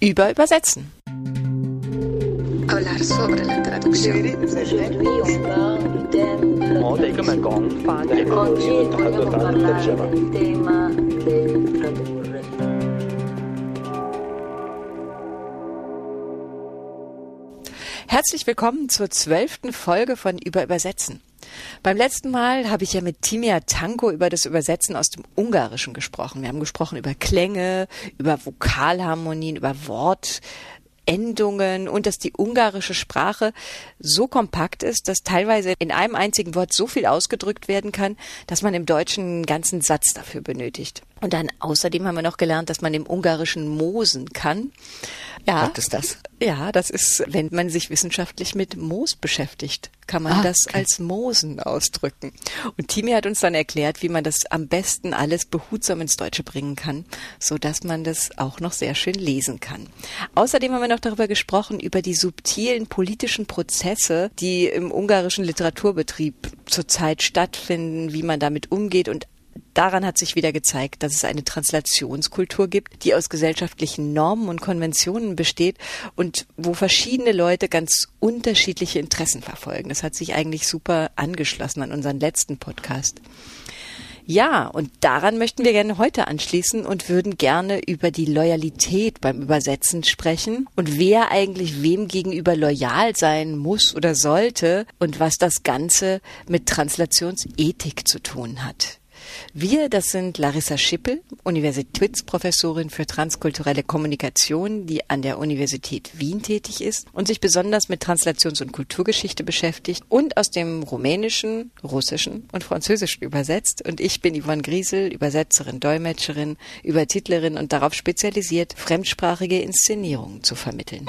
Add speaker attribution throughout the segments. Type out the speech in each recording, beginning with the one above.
Speaker 1: über Übersetzen. Herzlich willkommen zur zwölften Folge von Über Übersetzen. Beim letzten Mal habe ich ja mit Timia Tanko über das Übersetzen aus dem Ungarischen gesprochen. Wir haben gesprochen über Klänge, über Vokalharmonien, über Wortendungen und dass die ungarische Sprache so kompakt ist, dass teilweise in einem einzigen Wort so viel ausgedrückt werden kann, dass man im Deutschen einen ganzen Satz dafür benötigt. Und dann außerdem haben wir noch gelernt, dass man im Ungarischen mosen kann. Ja.
Speaker 2: Was ist das?
Speaker 1: Ja, das ist, wenn man sich wissenschaftlich mit Moos beschäftigt, kann man
Speaker 2: Ah,
Speaker 1: das
Speaker 2: okay.
Speaker 1: als Mosen ausdrücken. Und Timi hat uns dann erklärt, wie man das am besten alles behutsam ins Deutsche bringen kann, so dass man das auch noch sehr schön lesen kann. Außerdem haben wir noch darüber gesprochen, über die subtilen politischen Prozesse, die im ungarischen Literaturbetrieb zurzeit stattfinden, wie man damit umgeht und Daran hat sich wieder gezeigt, dass es eine Translationskultur gibt, die aus gesellschaftlichen Normen und Konventionen besteht und wo verschiedene Leute ganz unterschiedliche Interessen verfolgen. Das hat sich eigentlich super angeschlossen an unseren letzten Podcast. Ja, und daran möchten wir gerne heute anschließen und würden gerne über die Loyalität beim Übersetzen sprechen und wer eigentlich wem gegenüber loyal sein muss oder sollte und was das Ganze mit Translationsethik zu tun hat. Wir, das sind Larissa Schippel, Universitätsprofessorin für transkulturelle Kommunikation, die an der Universität Wien tätig ist und sich besonders mit Translations- und Kulturgeschichte beschäftigt und aus dem Rumänischen, Russischen und Französischen übersetzt. Und ich bin Yvonne Griesel, Übersetzerin, Dolmetscherin, Übertitlerin und darauf spezialisiert, fremdsprachige Inszenierungen zu vermitteln.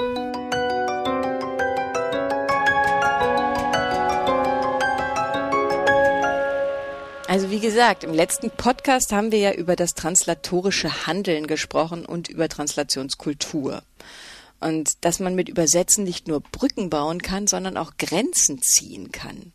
Speaker 1: Also wie gesagt, im letzten Podcast haben wir ja über das translatorische Handeln gesprochen und über Translationskultur. Und dass man mit Übersetzen nicht nur Brücken bauen kann, sondern auch Grenzen ziehen kann.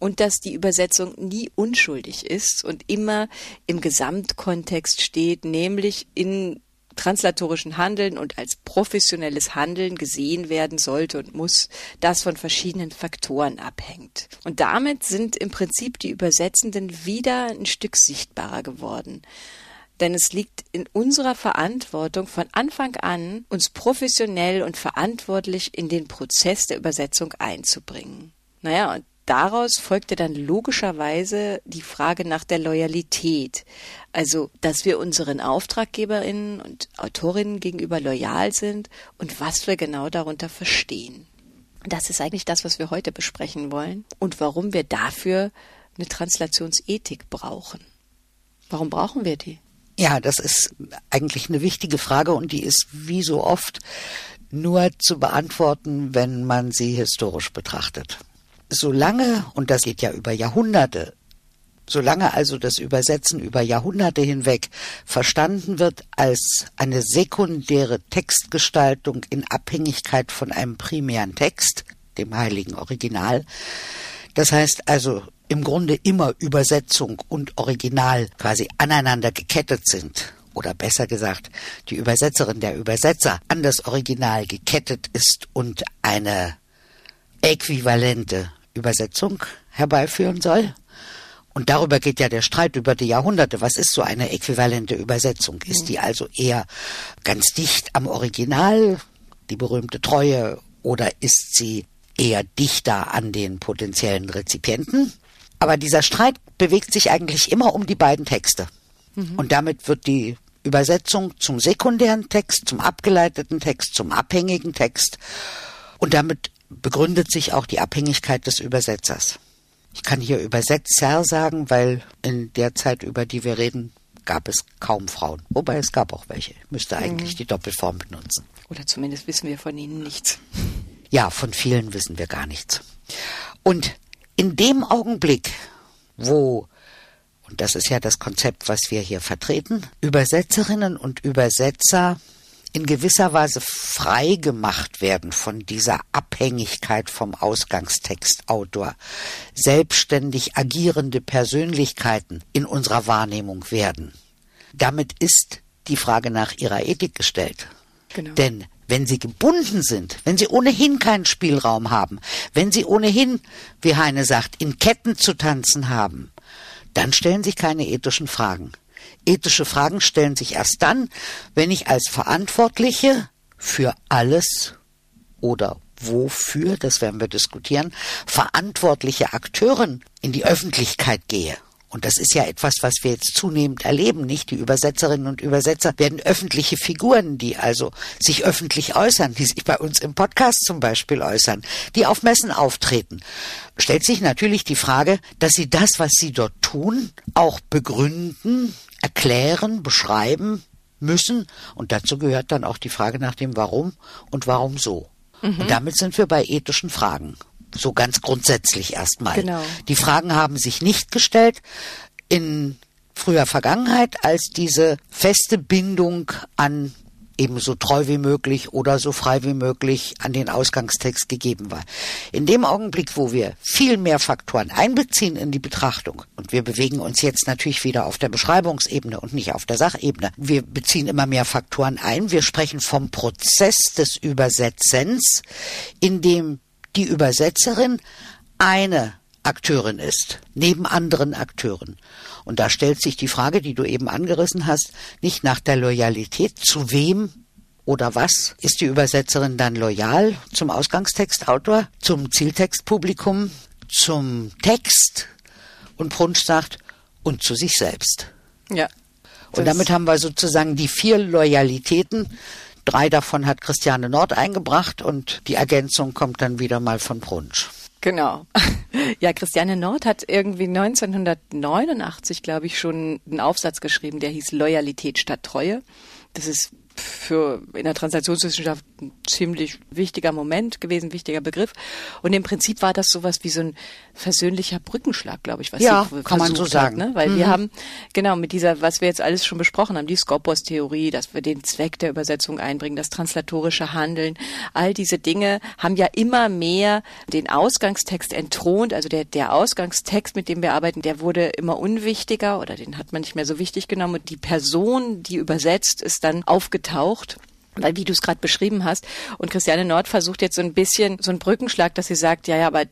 Speaker 1: Und dass die Übersetzung nie unschuldig ist und immer im Gesamtkontext steht, nämlich in translatorischen Handeln und als professionelles Handeln gesehen werden sollte und muss, das von verschiedenen Faktoren abhängt. Und damit sind im Prinzip die Übersetzenden wieder ein Stück sichtbarer geworden. Denn es liegt in unserer Verantwortung von Anfang an, uns professionell und verantwortlich in den Prozess der Übersetzung einzubringen. Naja, und daraus folgte dann logischerweise die Frage nach der Loyalität. Also, dass wir unseren Auftraggeberinnen und Autorinnen gegenüber loyal sind und was wir genau darunter verstehen. Das ist eigentlich das, was wir heute besprechen wollen und warum wir dafür eine Translationsethik brauchen. Warum brauchen wir die?
Speaker 2: Ja, das ist eigentlich eine wichtige Frage und die ist wie so oft nur zu beantworten, wenn man sie historisch betrachtet. Solange, und das geht ja über Jahrhunderte, solange also das Übersetzen über Jahrhunderte hinweg verstanden wird als eine sekundäre Textgestaltung in Abhängigkeit von einem primären Text, dem heiligen Original, das heißt also im Grunde immer Übersetzung und Original quasi aneinander gekettet sind. Oder besser gesagt, die Übersetzerin der Übersetzer an das Original gekettet ist und eine äquivalente Übersetzung herbeiführen soll. Und darüber geht ja der Streit über die Jahrhunderte. Was ist so eine äquivalente Übersetzung? Ist die also eher ganz dicht am Original, die berühmte Treue, oder ist sie eher dichter an den potenziellen Rezipienten? Aber dieser Streit bewegt sich eigentlich immer um die beiden Texte. Und damit wird die Übersetzung zum sekundären Text, zum abgeleiteten Text, zum abhängigen Text. Und damit begründet sich auch die Abhängigkeit des Übersetzers. Ich kann hier Übersetzer sagen, weil in der Zeit, über die wir reden, gab es kaum Frauen. Wobei es gab auch welche. Ich müsste eigentlich die Doppelform benutzen.
Speaker 1: Oder zumindest wissen wir von ihnen nichts.
Speaker 2: Ja, von vielen wissen wir gar nichts. Und in dem Augenblick, wo, und das ist ja das Konzept, was wir hier vertreten, Übersetzerinnen und Übersetzer in gewisser Weise frei gemacht werden von dieser Abhängigkeit vom Ausgangstextautor, selbstständig agierende Persönlichkeiten in unserer Wahrnehmung werden. Damit ist die Frage nach ihrer Ethik gestellt. Genau. Denn wenn sie gebunden sind, wenn sie ohnehin keinen Spielraum haben, wenn sie ohnehin, wie Heine sagt, in Ketten zu tanzen haben, dann stellen sich keine ethischen Fragen. Ethische Fragen stellen sich erst dann, wenn ich als Verantwortliche für alles oder wofür, das werden wir diskutieren, verantwortliche Akteuren in die Öffentlichkeit gehe. Und das ist ja etwas, was wir jetzt zunehmend erleben, nicht? Die Übersetzerinnen und Übersetzer werden öffentliche Figuren, die also sich öffentlich äußern, die sich bei uns im Podcast zum Beispiel äußern, die auf Messen auftreten. Stellt sich natürlich die Frage, dass sie das, was sie dort tun, auch begründen, erklären, beschreiben müssen. Und dazu gehört dann auch die Frage nach dem Warum und warum so. Mhm. Und damit sind wir bei ethischen Fragen. So ganz grundsätzlich erstmal. Genau. Die Fragen haben sich nicht gestellt in früher Vergangenheit, als diese feste Bindung an ebenso treu wie möglich oder so frei wie möglich an den Ausgangstext gegeben war. In dem Augenblick, wo wir viel mehr Faktoren einbeziehen in die Betrachtung, und wir bewegen uns jetzt natürlich wieder auf der Beschreibungsebene und nicht auf der Sachebene, wir beziehen immer mehr Faktoren ein, wir sprechen vom Prozess des Übersetzens, in dem die Übersetzerin eine Akteurin ist, neben anderen Akteuren. Und da stellt sich die Frage, die du eben angerissen hast, nicht nach der Loyalität, zu wem oder was ist die Übersetzerin dann loyal zum Ausgangstextautor, zum Zieltextpublikum, zum Text? Und Brunsch sagt, und zu sich selbst.
Speaker 1: Ja.
Speaker 2: Und damit haben wir sozusagen die vier Loyalitäten, Drei davon hat Christiane Nord eingebracht und die Ergänzung kommt dann wieder mal von Brunsch.
Speaker 1: Genau. Ja, Christiane Nord hat irgendwie 1989, glaube ich, schon einen Aufsatz geschrieben, der hieß Loyalität statt Treue. Das ist für in der Translationswissenschaft ein ziemlich wichtiger Moment gewesen, wichtiger Begriff. Und im Prinzip war das sowas wie so ein versöhnlicher Brückenschlag, glaube ich, was
Speaker 2: ja, sie kann man so sagen.
Speaker 1: Hat, ne? Weil mhm. wir haben genau mit dieser, was wir jetzt alles schon besprochen haben, die Skopos-Theorie, dass wir den Zweck der Übersetzung einbringen, das translatorische Handeln, all diese Dinge haben ja immer mehr den Ausgangstext entthront. Also der der Ausgangstext, mit dem wir arbeiten, der wurde immer unwichtiger oder den hat man nicht mehr so wichtig genommen. Und die Person, die übersetzt, ist dann aufgetaucht aufgetaucht weil wie du es gerade beschrieben hast und Christiane Nord versucht jetzt so ein bisschen so einen Brückenschlag, dass sie sagt, ja, ja, aber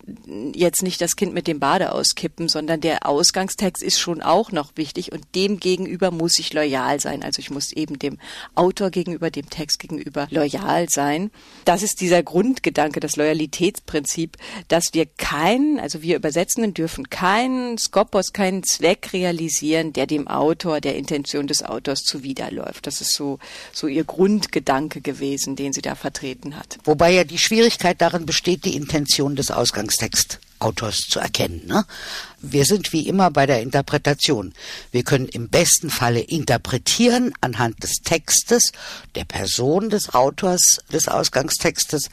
Speaker 1: jetzt nicht das Kind mit dem Bade auskippen, sondern der Ausgangstext ist schon auch noch wichtig und dem gegenüber muss ich loyal sein. Also ich muss eben dem Autor gegenüber, dem Text gegenüber loyal sein. Das ist dieser Grundgedanke, das Loyalitätsprinzip, dass wir keinen, also wir Übersetzenden dürfen keinen Skopos, keinen Zweck realisieren, der dem Autor, der Intention des Autors zuwiderläuft. Das ist so, so ihr Grundgedanke Gedanke gewesen, den sie da vertreten hat.
Speaker 2: Wobei ja die Schwierigkeit darin besteht, die Intention des Ausgangstextautors zu erkennen. Ne? Wir sind wie immer bei der Interpretation. Wir können im besten Falle interpretieren anhand des Textes, der Person des Autors des Ausgangstextes,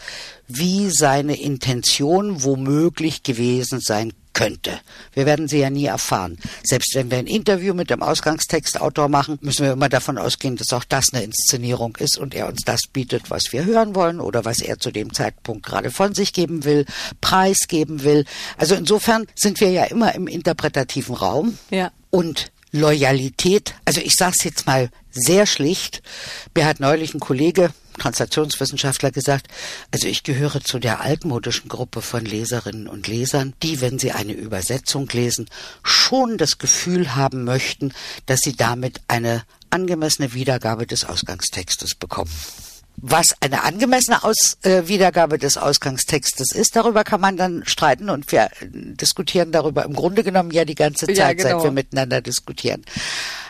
Speaker 2: wie seine Intention womöglich gewesen sein könnte. Wir werden sie ja nie erfahren. Selbst wenn wir ein Interview mit dem Ausgangstextautor machen, müssen wir immer davon ausgehen, dass auch das eine Inszenierung ist und er uns das bietet, was wir hören wollen oder was er zu dem Zeitpunkt gerade von sich geben will, preisgeben will. Also insofern sind wir ja immer im interpretativen Raum.
Speaker 1: Ja.
Speaker 2: Und Loyalität, also ich sage es jetzt mal sehr schlicht. Mir hat neulich ein Kollege Translationswissenschaftler gesagt, also ich gehöre zu der altmodischen Gruppe von Leserinnen und Lesern, die, wenn sie eine Übersetzung lesen, schon das Gefühl haben möchten, dass sie damit eine angemessene Wiedergabe des Ausgangstextes bekommen. Was eine angemessene Aus äh, Wiedergabe des Ausgangstextes ist, darüber kann man dann streiten und wir diskutieren darüber im Grunde genommen ja die ganze Zeit, ja, genau. seit wir miteinander diskutieren.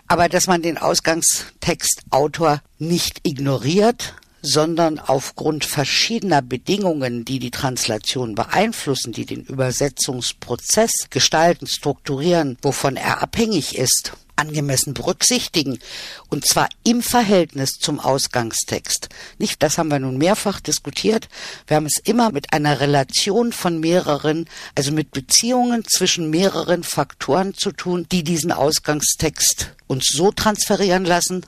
Speaker 2: Aber dass man den Ausgangstextautor nicht ignoriert, sondern aufgrund verschiedener Bedingungen, die die Translation beeinflussen, die den Übersetzungsprozess gestalten, strukturieren, wovon er abhängig ist, angemessen berücksichtigen, und zwar im Verhältnis zum Ausgangstext. Nicht, das haben wir nun mehrfach diskutiert. Wir haben es immer mit einer Relation von mehreren, also mit Beziehungen zwischen mehreren Faktoren zu tun, die diesen Ausgangstext uns so transferieren lassen,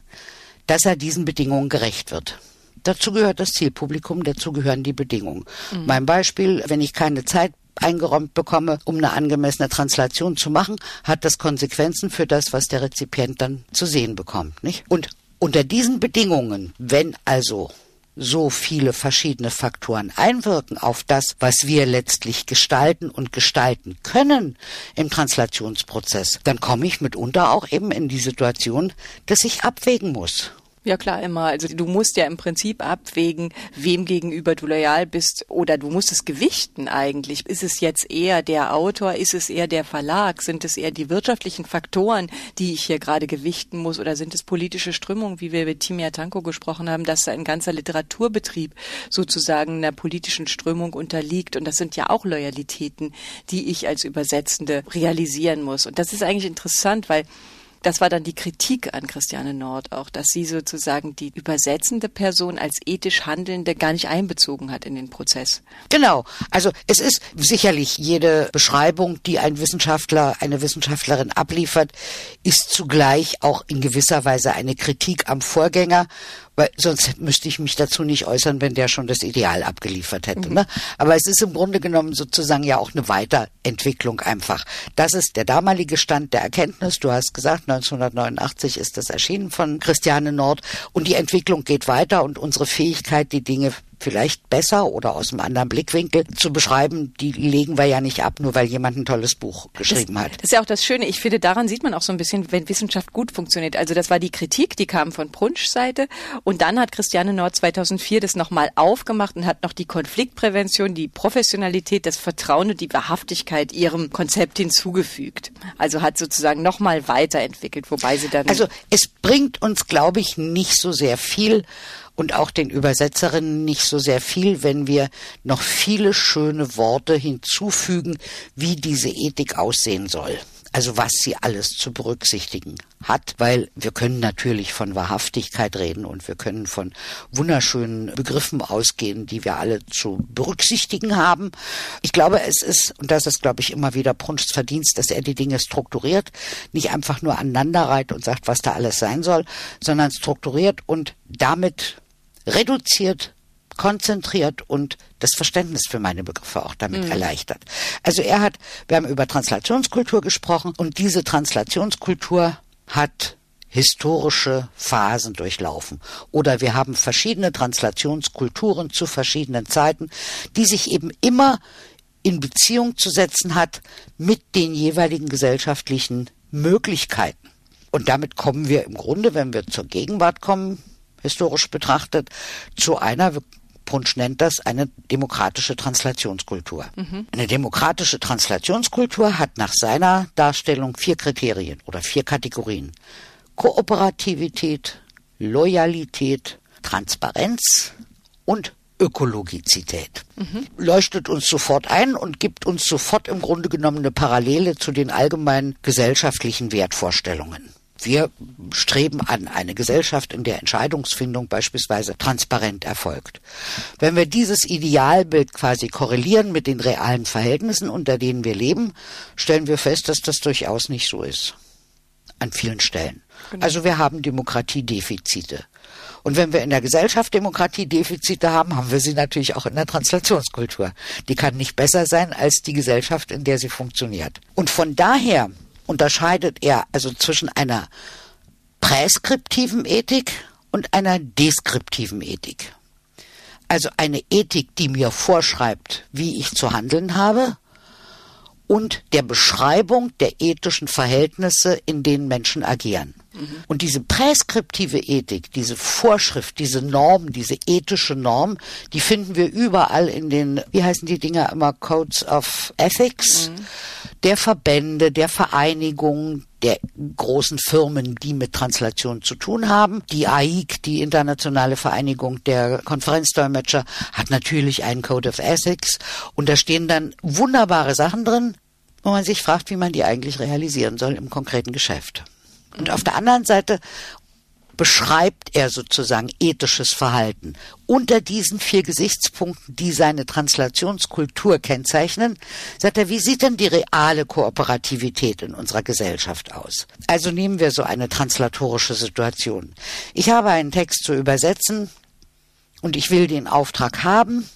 Speaker 2: dass er diesen Bedingungen gerecht wird. Dazu gehört das Zielpublikum, dazu gehören die Bedingungen. Mhm. Mein Beispiel, wenn ich keine Zeit eingeräumt bekomme, um eine angemessene Translation zu machen, hat das Konsequenzen für das, was der Rezipient dann zu sehen bekommt, nicht? Und unter diesen Bedingungen, wenn also so viele verschiedene Faktoren einwirken auf das, was wir letztlich gestalten und gestalten können im Translationsprozess, dann komme ich mitunter auch eben in die Situation, dass ich abwägen muss.
Speaker 1: Ja klar, immer. Also du musst ja im Prinzip abwägen, wem gegenüber du loyal bist oder du musst es gewichten eigentlich. Ist es jetzt eher der Autor, ist es eher der Verlag, sind es eher die wirtschaftlichen Faktoren, die ich hier gerade gewichten muss oder sind es politische Strömungen, wie wir mit Timia Tanko gesprochen haben, dass ein ganzer Literaturbetrieb sozusagen einer politischen Strömung unterliegt und das sind ja auch Loyalitäten, die ich als Übersetzende realisieren muss. Und das ist eigentlich interessant, weil das war dann die Kritik an Christiane Nord auch, dass sie sozusagen die übersetzende Person als ethisch Handelnde gar nicht einbezogen hat in den Prozess.
Speaker 2: Genau. Also es ist sicherlich jede Beschreibung, die ein Wissenschaftler, eine Wissenschaftlerin abliefert, ist zugleich auch in gewisser Weise eine Kritik am Vorgänger weil sonst müsste ich mich dazu nicht äußern, wenn der schon das Ideal abgeliefert hätte. Mhm. Ne? Aber es ist im Grunde genommen sozusagen ja auch eine Weiterentwicklung einfach. Das ist der damalige Stand der Erkenntnis. Du hast gesagt, 1989 ist das erschienen von Christiane Nord und die Entwicklung geht weiter und unsere Fähigkeit, die Dinge vielleicht besser oder aus einem anderen Blickwinkel zu beschreiben, die legen wir ja nicht ab, nur weil jemand ein tolles Buch geschrieben
Speaker 1: das,
Speaker 2: hat.
Speaker 1: Das ist ja auch das Schöne. Ich finde, daran sieht man auch so ein bisschen, wenn Wissenschaft gut funktioniert. Also das war die Kritik, die kam von Brunsch Seite und dann hat Christiane Nord 2004 das nochmal aufgemacht und hat noch die Konfliktprävention, die Professionalität, das Vertrauen und die Wahrhaftigkeit ihrem Konzept hinzugefügt. Also hat sozusagen nochmal weiterentwickelt, wobei sie dann...
Speaker 2: Also es bringt uns, glaube ich, nicht so sehr viel, und auch den Übersetzerinnen nicht so sehr viel, wenn wir noch viele schöne Worte hinzufügen, wie diese Ethik aussehen soll. Also was sie alles zu berücksichtigen hat, weil wir können natürlich von Wahrhaftigkeit reden und wir können von wunderschönen Begriffen ausgehen, die wir alle zu berücksichtigen haben. Ich glaube, es ist, und das ist, glaube ich, immer wieder Brunsts Verdienst, dass er die Dinge strukturiert, nicht einfach nur aneinanderreiht und sagt, was da alles sein soll, sondern strukturiert und damit reduziert, konzentriert und das Verständnis für meine Begriffe auch damit mhm. erleichtert. Also er hat, wir haben über Translationskultur gesprochen und diese Translationskultur hat historische Phasen durchlaufen. Oder wir haben verschiedene Translationskulturen zu verschiedenen Zeiten, die sich eben immer in Beziehung zu setzen hat mit den jeweiligen gesellschaftlichen Möglichkeiten. Und damit kommen wir im Grunde, wenn wir zur Gegenwart kommen, historisch betrachtet, zu einer, Punsch nennt das, eine demokratische Translationskultur. Mhm. Eine demokratische Translationskultur hat nach seiner Darstellung vier Kriterien oder vier Kategorien. Kooperativität, Loyalität, Transparenz und Ökologizität. Mhm. Leuchtet uns sofort ein und gibt uns sofort im Grunde genommen eine Parallele zu den allgemeinen gesellschaftlichen Wertvorstellungen. Wir streben an eine Gesellschaft, in der Entscheidungsfindung beispielsweise transparent erfolgt. Wenn wir dieses Idealbild quasi korrelieren mit den realen Verhältnissen, unter denen wir leben, stellen wir fest, dass das durchaus nicht so ist. An vielen Stellen. Genau. Also wir haben Demokratiedefizite. Und wenn wir in der Gesellschaft Demokratiedefizite haben, haben wir sie natürlich auch in der Translationskultur. Die kann nicht besser sein als die Gesellschaft, in der sie funktioniert. Und von daher unterscheidet er also zwischen einer präskriptiven Ethik und einer deskriptiven Ethik. Also eine Ethik, die mir vorschreibt, wie ich zu handeln habe, und der Beschreibung der ethischen Verhältnisse, in denen Menschen agieren. Mhm. Und diese präskriptive Ethik, diese Vorschrift, diese Norm, diese ethische Norm, die finden wir überall in den, wie heißen die Dinger immer, Codes of Ethics. Mhm der Verbände, der Vereinigungen, der großen Firmen, die mit Translation zu tun haben. Die AIC, die Internationale Vereinigung der Konferenzdolmetscher, hat natürlich einen Code of Ethics und da stehen dann wunderbare Sachen drin, wo man sich fragt, wie man die eigentlich realisieren soll im konkreten Geschäft. Und auf der anderen Seite beschreibt er sozusagen ethisches Verhalten. Unter diesen vier Gesichtspunkten, die seine Translationskultur kennzeichnen, sagt er, wie sieht denn die reale Kooperativität in unserer Gesellschaft aus? Also nehmen wir so eine translatorische Situation. Ich habe einen Text zu übersetzen und ich will den Auftrag haben,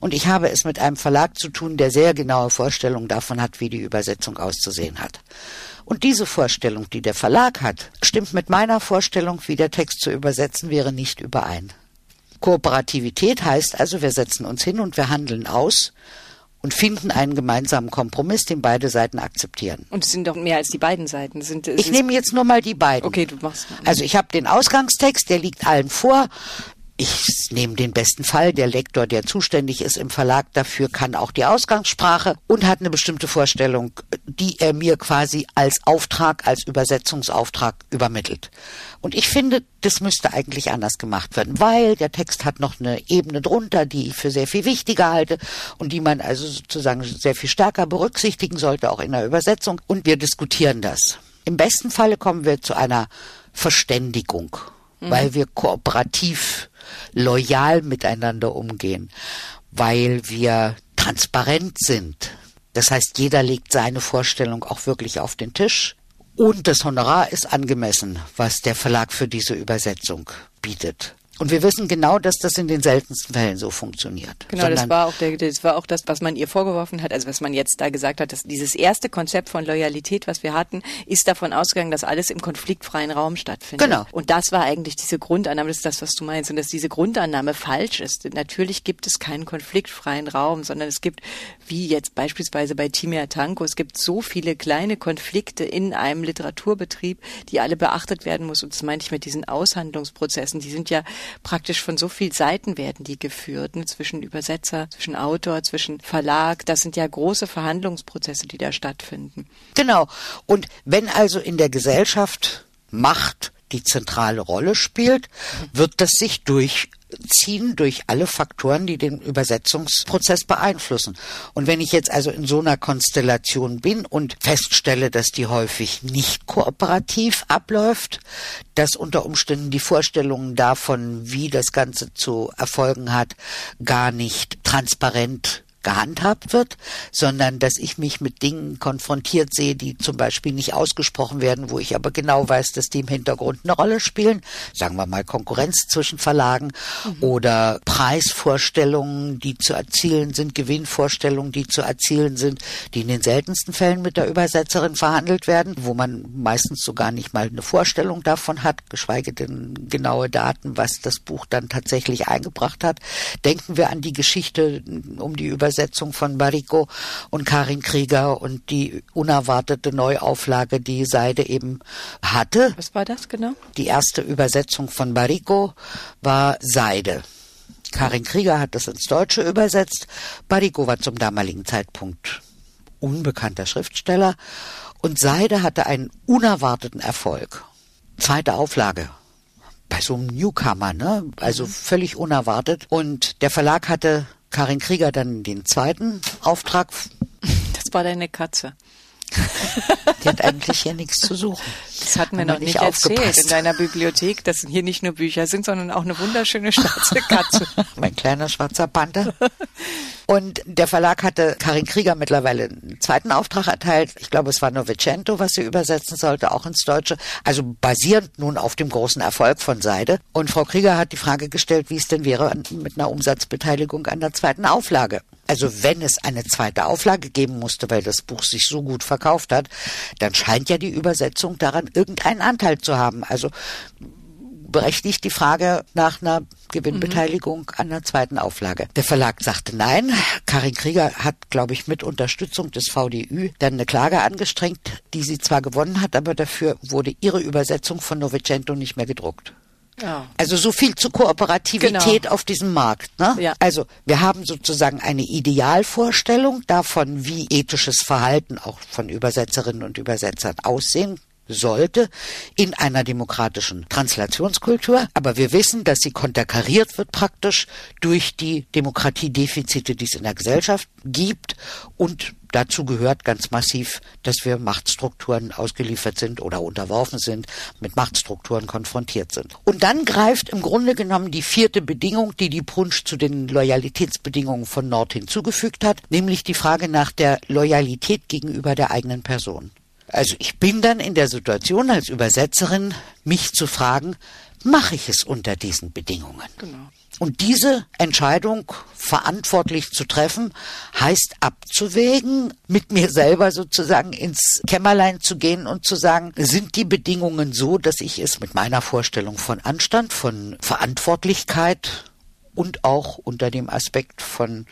Speaker 2: und ich habe es mit einem Verlag zu tun, der sehr genaue Vorstellungen davon hat, wie die Übersetzung auszusehen hat. Und diese Vorstellung, die der Verlag hat, stimmt mit meiner Vorstellung, wie der Text zu übersetzen wäre, nicht überein. Kooperativität heißt also, wir setzen uns hin und wir handeln aus und finden einen gemeinsamen Kompromiss, den beide Seiten akzeptieren.
Speaker 1: Und es sind doch mehr als die beiden Seiten. Sind,
Speaker 2: ich nehme jetzt nur mal die beiden.
Speaker 1: Okay, du machst.
Speaker 2: Also ich habe den Ausgangstext, der liegt allen vor ich nehme den besten Fall, der Lektor, der zuständig ist im Verlag dafür, kann auch die Ausgangssprache und hat eine bestimmte Vorstellung, die er mir quasi als Auftrag, als Übersetzungsauftrag übermittelt. Und ich finde, das müsste eigentlich anders gemacht werden, weil der Text hat noch eine Ebene drunter, die ich für sehr viel wichtiger halte und die man also sozusagen sehr viel stärker berücksichtigen sollte, auch in der Übersetzung. Und wir diskutieren das. Im besten Falle kommen wir zu einer Verständigung, mhm. weil wir kooperativ loyal miteinander umgehen, weil wir transparent sind. Das heißt, jeder legt seine Vorstellung auch wirklich auf den Tisch. Und das Honorar ist angemessen, was der Verlag für diese Übersetzung bietet. Und wir wissen genau, dass das in den seltensten Fällen so funktioniert.
Speaker 1: Genau, Sondern das war auch der, das war auch das, was man ihr vorgeworfen hat, also was man jetzt da gesagt hat, dass dieses erste Konzept von Loyalität, was wir hatten, ist davon ausgegangen, dass alles im konfliktfreien Raum stattfindet.
Speaker 2: Genau.
Speaker 1: Und das war eigentlich diese Grundannahme, das ist das, was du meinst, und dass diese Grundannahme falsch ist. Natürlich gibt es keinen konfliktfreien Raum, sondern es gibt, wie jetzt beispielsweise bei Timea Tanko, es gibt so viele kleine Konflikte in einem Literaturbetrieb, die alle beachtet werden muss. Und das meinte ich mit diesen Aushandlungsprozessen. Die sind ja praktisch von so viel Seiten werden die geführt, ne, zwischen Übersetzer, zwischen Autor, zwischen Verlag. Das sind ja große Verhandlungsprozesse, die da stattfinden.
Speaker 2: Genau. Und wenn also in der Gesellschaft Macht die zentrale Rolle spielt, wird das sich durchziehen durch alle Faktoren, die den Übersetzungsprozess beeinflussen. Und wenn ich jetzt also in so einer Konstellation bin und feststelle, dass die häufig nicht kooperativ abläuft, dass unter Umständen die Vorstellungen davon, wie das Ganze zu erfolgen hat, gar nicht transparent gehandhabt wird, sondern dass ich mich mit Dingen konfrontiert sehe, die zum Beispiel nicht ausgesprochen werden, wo ich aber genau weiß, dass die im Hintergrund eine Rolle spielen. Sagen wir mal Konkurrenz zwischen Verlagen mhm. oder Preisvorstellungen, die zu erzielen sind, Gewinnvorstellungen, die zu erzielen sind, die in den seltensten Fällen mit der Übersetzerin verhandelt werden, wo man meistens sogar nicht mal eine Vorstellung davon hat, geschweige denn genaue Daten, was das Buch dann tatsächlich eingebracht hat. Denken wir an die Geschichte um die Übersetzung Übersetzung von Barrico und Karin Krieger und die unerwartete Neuauflage, die Seide eben hatte.
Speaker 1: Was war das genau?
Speaker 2: Die erste Übersetzung von Barrico war Seide. Karin Krieger hat das ins Deutsche übersetzt. Barrico war zum damaligen Zeitpunkt unbekannter Schriftsteller und Seide hatte einen unerwarteten Erfolg. Zweite Auflage bei so einem Newcomer, ne? Also mhm. völlig unerwartet. Und der Verlag hatte Karin Krieger dann den zweiten Auftrag.
Speaker 1: Das war deine Katze.
Speaker 2: Die hat eigentlich hier nichts zu suchen.
Speaker 1: Das hatten wir noch nicht, nicht erzählt in deiner Bibliothek, dass hier nicht nur Bücher sind, sondern auch eine wunderschöne schwarze Katze.
Speaker 2: mein kleiner schwarzer Panther. Und der Verlag hatte Karin Krieger mittlerweile einen zweiten Auftrag erteilt. Ich glaube, es war Novecento, was sie übersetzen sollte, auch ins Deutsche. Also basierend nun auf dem großen Erfolg von Seide. Und Frau Krieger hat die Frage gestellt, wie es denn wäre mit einer Umsatzbeteiligung an der zweiten Auflage. Also wenn es eine zweite Auflage geben musste, weil das Buch sich so gut verkauft hat, dann scheint ja die Übersetzung daran irgendeinen Anteil zu haben. Also berechtigt die Frage nach einer Gewinnbeteiligung mhm. an der zweiten Auflage. Der Verlag sagte nein. Karin Krieger hat, glaube ich, mit Unterstützung des VDÜ dann eine Klage angestrengt, die sie zwar gewonnen hat, aber dafür wurde ihre Übersetzung von Novecento nicht mehr gedruckt. Ja. Also so viel zur Kooperativität genau. auf diesem Markt. Ne? Ja. Also wir haben sozusagen eine Idealvorstellung davon, wie ethisches Verhalten auch von Übersetzerinnen und Übersetzern aussehen sollte in einer demokratischen Translationskultur. Aber wir wissen, dass sie konterkariert wird praktisch durch die Demokratiedefizite, die es in der Gesellschaft gibt und dazu gehört ganz massiv, dass wir Machtstrukturen ausgeliefert sind oder unterworfen sind, mit Machtstrukturen konfrontiert sind. Und dann greift im Grunde genommen die vierte Bedingung, die die Punsch zu den Loyalitätsbedingungen von Nord hinzugefügt hat, nämlich die Frage nach der Loyalität gegenüber der eigenen Person. Also ich bin dann in der Situation als Übersetzerin, mich zu fragen, mache ich es unter diesen Bedingungen? Genau. Und diese Entscheidung verantwortlich zu treffen, heißt abzuwägen, mit mir selber sozusagen ins Kämmerlein zu gehen und zu sagen, sind die Bedingungen so, dass ich es mit meiner Vorstellung von Anstand, von Verantwortlichkeit und auch unter dem Aspekt von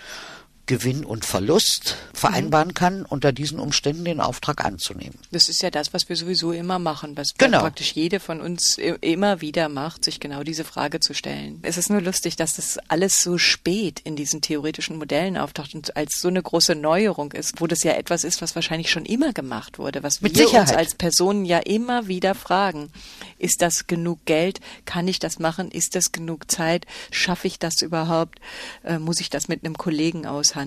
Speaker 2: Gewinn und Verlust vereinbaren kann, unter diesen Umständen den Auftrag anzunehmen.
Speaker 1: Das ist ja das, was wir sowieso immer machen, was
Speaker 2: genau.
Speaker 1: praktisch jede von uns immer wieder macht, sich genau diese Frage zu stellen. Es ist nur lustig, dass das alles so spät in diesen theoretischen Modellen auftaucht und als so eine große Neuerung ist, wo das ja etwas ist, was wahrscheinlich schon immer gemacht wurde, was
Speaker 2: Mit
Speaker 1: wir
Speaker 2: Sicherheit.
Speaker 1: uns als Personen ja immer wieder fragen. Ist das genug Geld? Kann ich das machen? Ist das genug Zeit? Schaffe ich das überhaupt? Äh, muss ich das mit einem Kollegen aushandeln?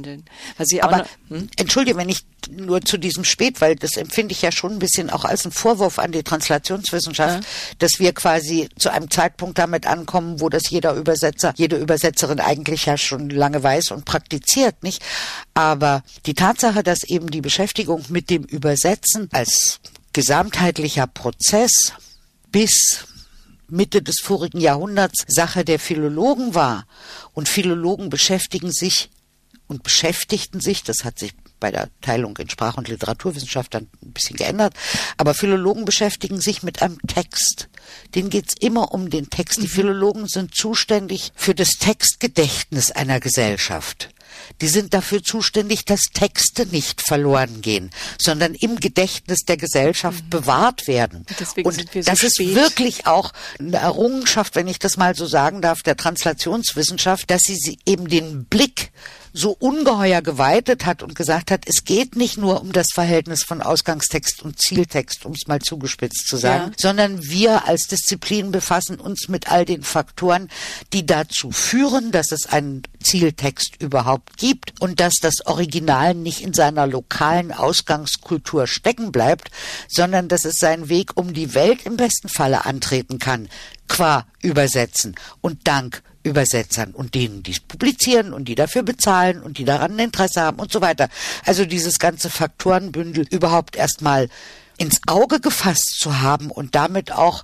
Speaker 1: Ich
Speaker 2: Aber
Speaker 1: hm?
Speaker 2: entschuldige, wenn ich nur zu diesem spät, weil das empfinde ich ja schon ein bisschen auch als einen Vorwurf an die Translationswissenschaft, ja. dass wir quasi zu einem Zeitpunkt damit ankommen, wo das jeder Übersetzer, jede Übersetzerin eigentlich ja schon lange weiß und praktiziert, nicht? Aber die Tatsache, dass eben die Beschäftigung mit dem Übersetzen als gesamtheitlicher Prozess bis Mitte des vorigen Jahrhunderts Sache der Philologen war. Und Philologen beschäftigen sich und beschäftigten sich, das hat sich bei der Teilung in Sprach- und Literaturwissenschaft dann ein bisschen geändert, aber Philologen beschäftigen sich mit einem Text. Denen geht's immer um den Text. Die Philologen sind zuständig für das Textgedächtnis einer Gesellschaft. Die sind dafür zuständig, dass Texte nicht verloren gehen, sondern im Gedächtnis der Gesellschaft mhm. bewahrt werden.
Speaker 1: Deswegen
Speaker 2: und
Speaker 1: sind wir so
Speaker 2: das
Speaker 1: spät.
Speaker 2: ist wirklich auch eine Errungenschaft, wenn ich das mal so sagen darf, der Translationswissenschaft, dass sie eben den Blick so ungeheuer geweitet hat und gesagt hat, es geht nicht nur um das Verhältnis von Ausgangstext und Zieltext, um es mal zugespitzt zu sagen,
Speaker 1: Ja.
Speaker 2: sondern wir als Disziplin befassen uns mit all den Faktoren, die dazu führen, dass es einen Zieltext überhaupt gibt und dass das Original nicht in seiner lokalen Ausgangskultur stecken bleibt, sondern dass es seinen Weg um die Welt im besten Falle antreten kann, qua Übersetzen und dank Übersetzern und denen, die es publizieren und die dafür bezahlen und die daran Interesse haben und so weiter. Also dieses ganze Faktorenbündel überhaupt erstmal ins Auge gefasst zu haben und damit auch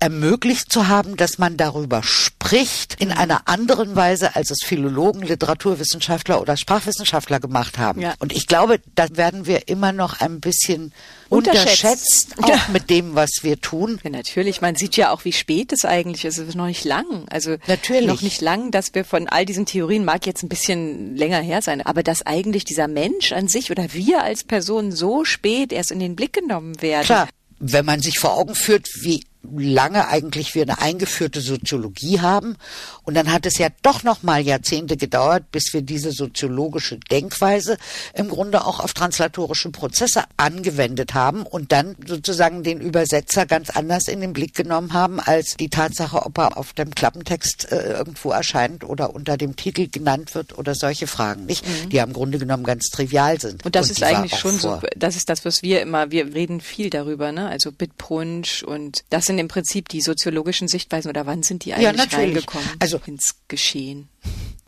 Speaker 2: ermöglicht zu haben, dass man darüber spricht in einer anderen Weise, als es Philologen, Literaturwissenschaftler oder Sprachwissenschaftler gemacht haben.
Speaker 1: Ja.
Speaker 2: Und ich glaube, da werden wir immer noch ein bisschen
Speaker 1: Unterschätzt.
Speaker 2: unterschätzt, auch
Speaker 1: Ja.
Speaker 2: mit dem, was wir tun.
Speaker 1: Ja, natürlich. Man sieht ja auch, wie spät es eigentlich ist. Es ist noch nicht lang. Also
Speaker 2: Natürlich.
Speaker 1: noch nicht lang, dass wir von all diesen Theorien, mag jetzt ein bisschen länger her sein, aber dass eigentlich dieser Mensch an sich oder wir als Person so spät erst in den Blick genommen werden.
Speaker 2: Klar, wenn man sich vor Augen führt, wie lange eigentlich wir eine eingeführte Soziologie haben und dann hat es ja doch noch mal Jahrzehnte gedauert, bis wir diese soziologische Denkweise im Grunde auch auf translatorische Prozesse angewendet haben und dann sozusagen den Übersetzer ganz anders in den Blick genommen haben als die Tatsache, ob er auf dem Klappentext äh, irgendwo erscheint oder unter dem Titel genannt wird oder solche Fragen, nicht? Die ja im Grunde genommen ganz trivial sind.
Speaker 1: Mhm. Und das
Speaker 2: die
Speaker 1: ist eigentlich schon so, das ist das, was wir immer, wir reden viel darüber, ne? Also Bitbrunch und das sind im Prinzip die soziologischen Sichtweisen oder wann sind die eigentlich
Speaker 2: Ja, natürlich.
Speaker 1: reingekommen
Speaker 2: Also-
Speaker 1: ins Geschehen?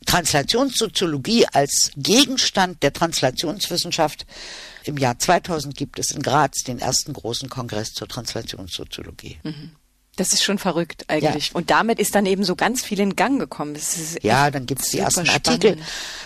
Speaker 2: Translationssoziologie als Gegenstand der Translationswissenschaft. Im Jahr 2000 gibt es in Graz den ersten großen Kongress zur Translationssoziologie.
Speaker 1: Das ist schon verrückt eigentlich. Und damit ist dann eben so ganz viel in Gang gekommen.
Speaker 2: Ja, dann gibt es die ersten
Speaker 1: spannend.
Speaker 2: Artikel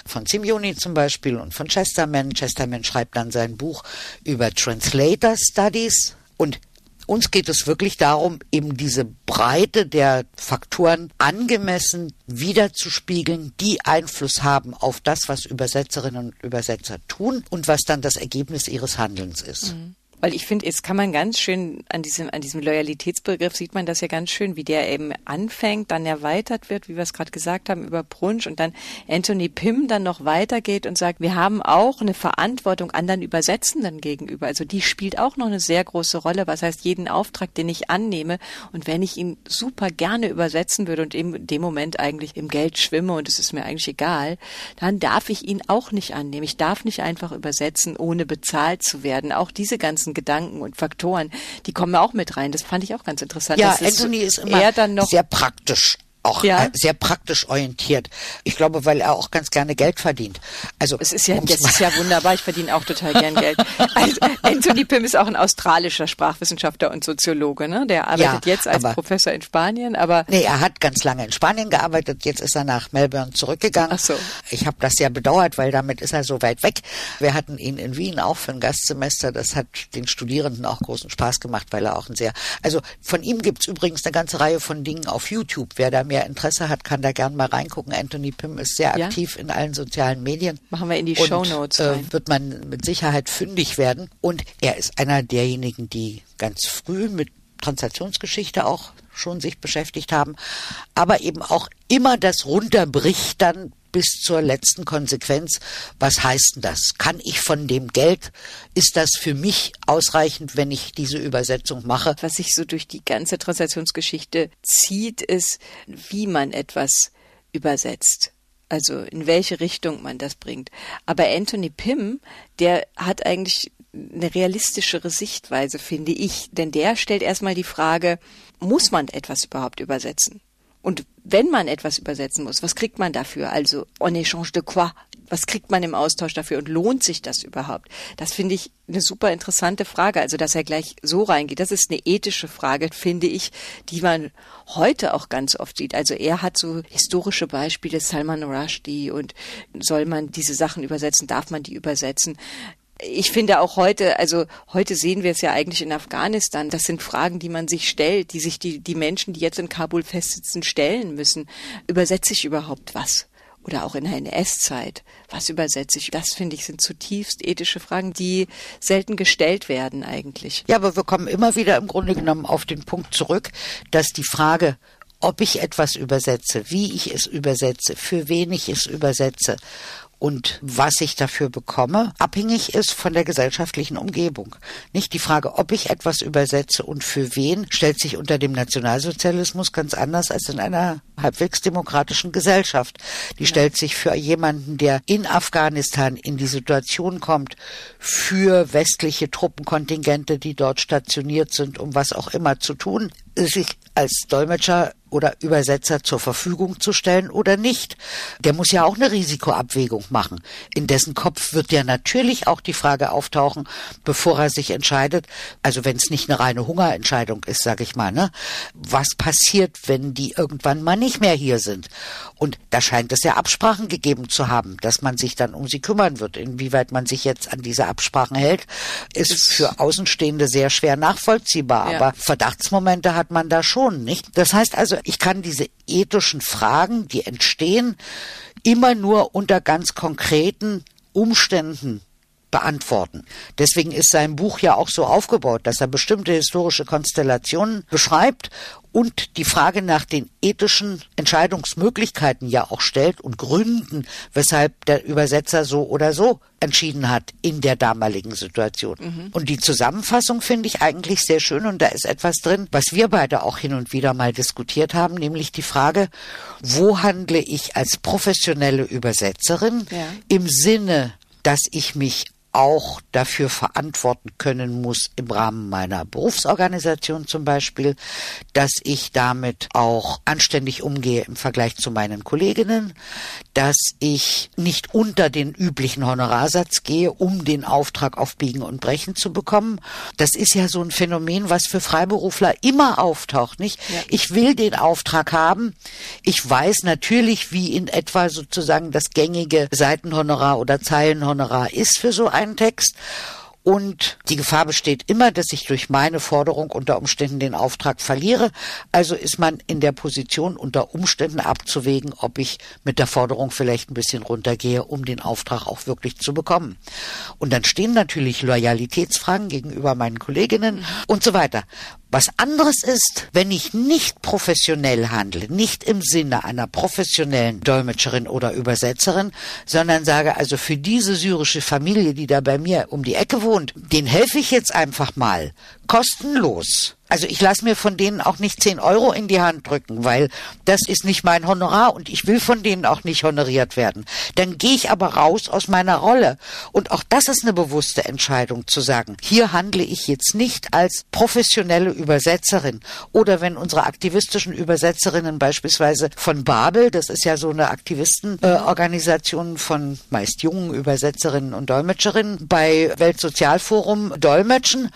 Speaker 2: von Simeoni zum Beispiel und von Chesterman. Chesterman schreibt dann sein Buch über Translator Studies und uns geht es wirklich darum, eben diese Breite der Faktoren angemessen wiederzuspiegeln, die Einfluss haben auf das, was Übersetzerinnen und Übersetzer tun und was dann das Ergebnis ihres Handelns ist.
Speaker 1: Weil ich finde, jetzt kann man ganz schön an diesem, an diesem Loyalitätsbegriff sieht man das ja ganz schön, wie der eben anfängt, dann erweitert wird, wie wir es gerade gesagt haben, über Brunch und dann Anthony Pym dann noch weitergeht und sagt, wir haben auch eine Verantwortung anderen Übersetzenden gegenüber. Also die spielt auch noch eine sehr große Rolle. Was heißt, jeden Auftrag, den ich annehme und wenn ich ihn super gerne übersetzen würde und in dem Moment eigentlich im Geld schwimme und es ist mir eigentlich egal, dann darf ich ihn auch nicht annehmen. Ich darf nicht einfach übersetzen, ohne bezahlt zu werden. Auch diese ganzen Gedanken und Faktoren, die kommen auch mit rein. Das fand ich auch ganz interessant.
Speaker 2: Ja,
Speaker 1: Das ist
Speaker 2: Anthony ist immer sehr praktisch. Auch
Speaker 1: Ja.
Speaker 2: äh, sehr praktisch orientiert. Ich glaube, weil er auch ganz gerne Geld verdient. Also
Speaker 1: es ist ja, das ist ja wunderbar. Ich verdiene auch total gern Geld. Also, Anthony Pym ist auch ein australischer Sprachwissenschaftler und Soziologe, ne? Der arbeitet
Speaker 2: Ja,
Speaker 1: jetzt als
Speaker 2: aber-
Speaker 1: Professor in Spanien, aber
Speaker 2: Nee, er hat ganz lange in Spanien gearbeitet, jetzt ist er nach Melbourne zurückgegangen.
Speaker 1: Ach so.
Speaker 2: Ich habe das sehr bedauert, weil damit ist er so weit weg. Wir hatten ihn in Wien auch für ein Gastsemester. Das hat den Studierenden auch großen Spaß gemacht, weil er auch ein sehr... Also von ihm gibt's übrigens eine ganze Reihe von Dingen auf YouTube. Wer da mehr mehr Interesse hat, kann da gern mal reingucken. Anthony Pym ist sehr
Speaker 1: Ja?
Speaker 2: aktiv in allen sozialen Medien.
Speaker 1: Machen wir in die
Speaker 2: Und,
Speaker 1: Shownotes
Speaker 2: äh,
Speaker 1: rein.
Speaker 2: wird man mit Sicherheit fündig werden. Und er ist einer derjenigen, die ganz früh mit Transaktionsgeschichte auch schon sich beschäftigt haben, aber eben auch immer das runterbricht dann bis zur letzten Konsequenz. Was heißt denn das? Kann ich von dem Geld, ist das für mich ausreichend, wenn ich diese Übersetzung mache?
Speaker 1: Was sich so durch die ganze Transaktionsgeschichte zieht, ist, wie man etwas übersetzt. Also in welche Richtung man das bringt. Aber Anthony Pym, der hat eigentlich eine realistischere Sichtweise, finde ich. Denn der stellt erstmal die Frage, muss man etwas überhaupt übersetzen? Und wenn man etwas übersetzen muss, was kriegt man dafür? Also en échange de quoi? Was kriegt man im Austausch dafür und lohnt sich das überhaupt? Das finde ich eine super interessante Frage. Also, dass er gleich so reingeht, das ist eine ethische Frage, finde ich, die man heute auch ganz oft sieht. Also, er hat so historische Beispiele, Salman Rushdie und soll man diese Sachen übersetzen? Darf man die übersetzen? Ich finde auch heute, also heute sehen wir es ja eigentlich in Afghanistan. Das sind Fragen, die man sich stellt, die sich die, die Menschen, die jetzt in Kabul festsitzen, stellen müssen. Übersetze ich überhaupt was? Oder auch in der NS-Zeit. Was übersetze ich? Das finde ich sind zutiefst ethische Fragen, die selten gestellt werden eigentlich.
Speaker 2: Ja, aber wir kommen immer wieder im Grunde genommen auf den Punkt zurück, dass die Frage, ob ich etwas übersetze, wie ich es übersetze, für wen ich es übersetze und was ich dafür bekomme, abhängig ist von der gesellschaftlichen Umgebung. Nicht die Frage, ob ich etwas übersetze und für wen, stellt sich unter dem Nationalsozialismus ganz anders als in einer halbwegs demokratischen Gesellschaft. Die stellt sich für jemanden, der in Afghanistan in die Situation kommt, für westliche Truppenkontingente, die dort stationiert sind, um was auch immer zu tun, sich als Dolmetscher oder Übersetzer zur Verfügung zu stellen oder nicht. Der muss ja auch eine Risikoabwägung machen. In dessen Kopf wird ja natürlich auch die Frage auftauchen, bevor er sich entscheidet, also wenn es nicht eine reine Hungerentscheidung ist, sage ich mal, ne, was passiert, wenn die irgendwann mal nicht mehr hier sind? Und da scheint es ja Absprachen gegeben zu haben, dass man sich dann um sie kümmern wird. Inwieweit man sich jetzt an diese Absprachen hält, ist für Außenstehende sehr schwer nachvollziehbar.
Speaker 1: Ja.
Speaker 2: Aber Verdachtsmomente hat man da schon, nicht? Das heißt also, ich kann diese ethischen Fragen, die entstehen, immer nur unter ganz konkreten Umständen beantworten. Deswegen ist sein Buch ja auch so aufgebaut, dass er bestimmte historische Konstellationen beschreibt und die Frage nach den ethischen Entscheidungsmöglichkeiten ja auch stellt und Gründen, weshalb der Übersetzer so oder so entschieden hat in der damaligen Situation. Und die Zusammenfassung finde ich eigentlich sehr schön und da ist etwas drin, was wir beide auch hin und wieder mal diskutiert haben, nämlich die Frage, wo handle ich als professionelle Übersetzerin
Speaker 1: Ja.
Speaker 2: im Sinne, dass ich mich auch dafür verantworten können muss im Rahmen meiner Berufsorganisation zum Beispiel, dass ich damit auch anständig umgehe im Vergleich zu meinen Kolleginnen, dass ich nicht unter den üblichen Honorarsatz gehe, um den Auftrag auf Biegen und Brechen zu bekommen. Das ist ja so ein Phänomen, was für Freiberufler immer auftaucht, nicht?
Speaker 1: Ja.
Speaker 2: Ich will den Auftrag haben. Ich weiß natürlich, wie in etwa sozusagen das gängige Seitenhonorar oder Zeilenhonorar ist für so einen Text. Und die Gefahr besteht immer, dass ich durch meine Forderung unter Umständen den Auftrag verliere. Also ist man in der Position, unter Umständen abzuwägen, ob ich mit der Forderung vielleicht ein bisschen runtergehe, um den Auftrag auch wirklich zu bekommen. Und dann stehen natürlich Loyalitätsfragen gegenüber meinen Kolleginnen und so weiter. Was anderes ist, wenn ich nicht professionell handle, nicht im Sinne einer professionellen Dolmetscherin oder Übersetzerin, sondern sage also für diese syrische Familie, die da bei mir um die Ecke wohnt, den helfe ich jetzt einfach mal kostenlos. Also ich lasse mir von denen auch nicht 10 Euro in die Hand drücken, weil das ist nicht mein Honorar und ich will von denen auch nicht honoriert werden. Dann gehe ich aber raus aus meiner Rolle. Und auch das ist eine bewusste Entscheidung zu sagen, hier handle ich jetzt nicht als professionelle Übersetzerin. Oder wenn unsere aktivistischen Übersetzerinnen beispielsweise von Babel, das ist ja so eine Aktivistenorganisation von meist jungen Übersetzerinnen und Dolmetscherinnen, bei Weltsozialforum dolmetschen,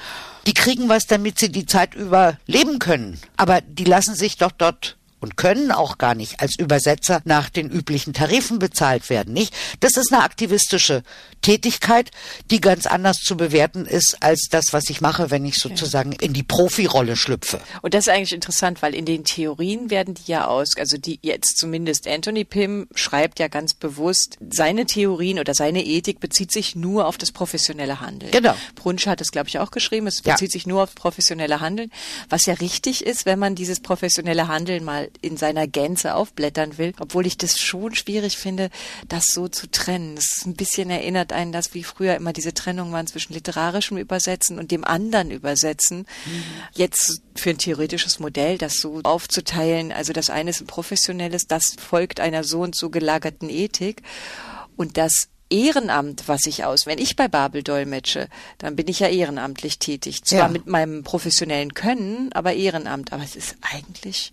Speaker 2: die kriegen was, damit sie die Zeit über leben können. Aber die lassen sich doch dort und können auch gar nicht als Übersetzer nach den üblichen Tarifen bezahlt werden, nicht? Das ist eine aktivistische Tätigkeit, die ganz anders zu bewerten ist als das, was ich mache, wenn ich sozusagen in die Profirolle schlüpfe.
Speaker 1: Und das ist eigentlich interessant, weil in den Theorien werden die ja aus, also die jetzt zumindest Anthony Pym schreibt ja ganz bewusst, seine Theorien oder seine Ethik bezieht sich nur auf das professionelle Handeln.
Speaker 2: Genau.
Speaker 1: Brunsch hat es, glaube ich, auch geschrieben, es bezieht ja. sich nur auf professionelle Handeln, was ja richtig ist, wenn man dieses professionelle Handeln mal in seiner Gänze aufblättern will, obwohl ich das schon schwierig finde, das so zu trennen. Das ist ein bisschen erinnert einen das, wie früher immer diese Trennung waren zwischen literarischem Übersetzen und dem anderen Übersetzen. Mhm. Jetzt für ein theoretisches Modell, das so aufzuteilen, also das eine ist ein professionelles, das folgt einer so und so gelagerten Ethik und das Ehrenamt, was ich aus, wenn ich bei Babel dolmetsche, dann bin ich ja ehrenamtlich tätig. Zwar ja. mit meinem professionellen Können, aber Ehrenamt. Aber es ist eigentlich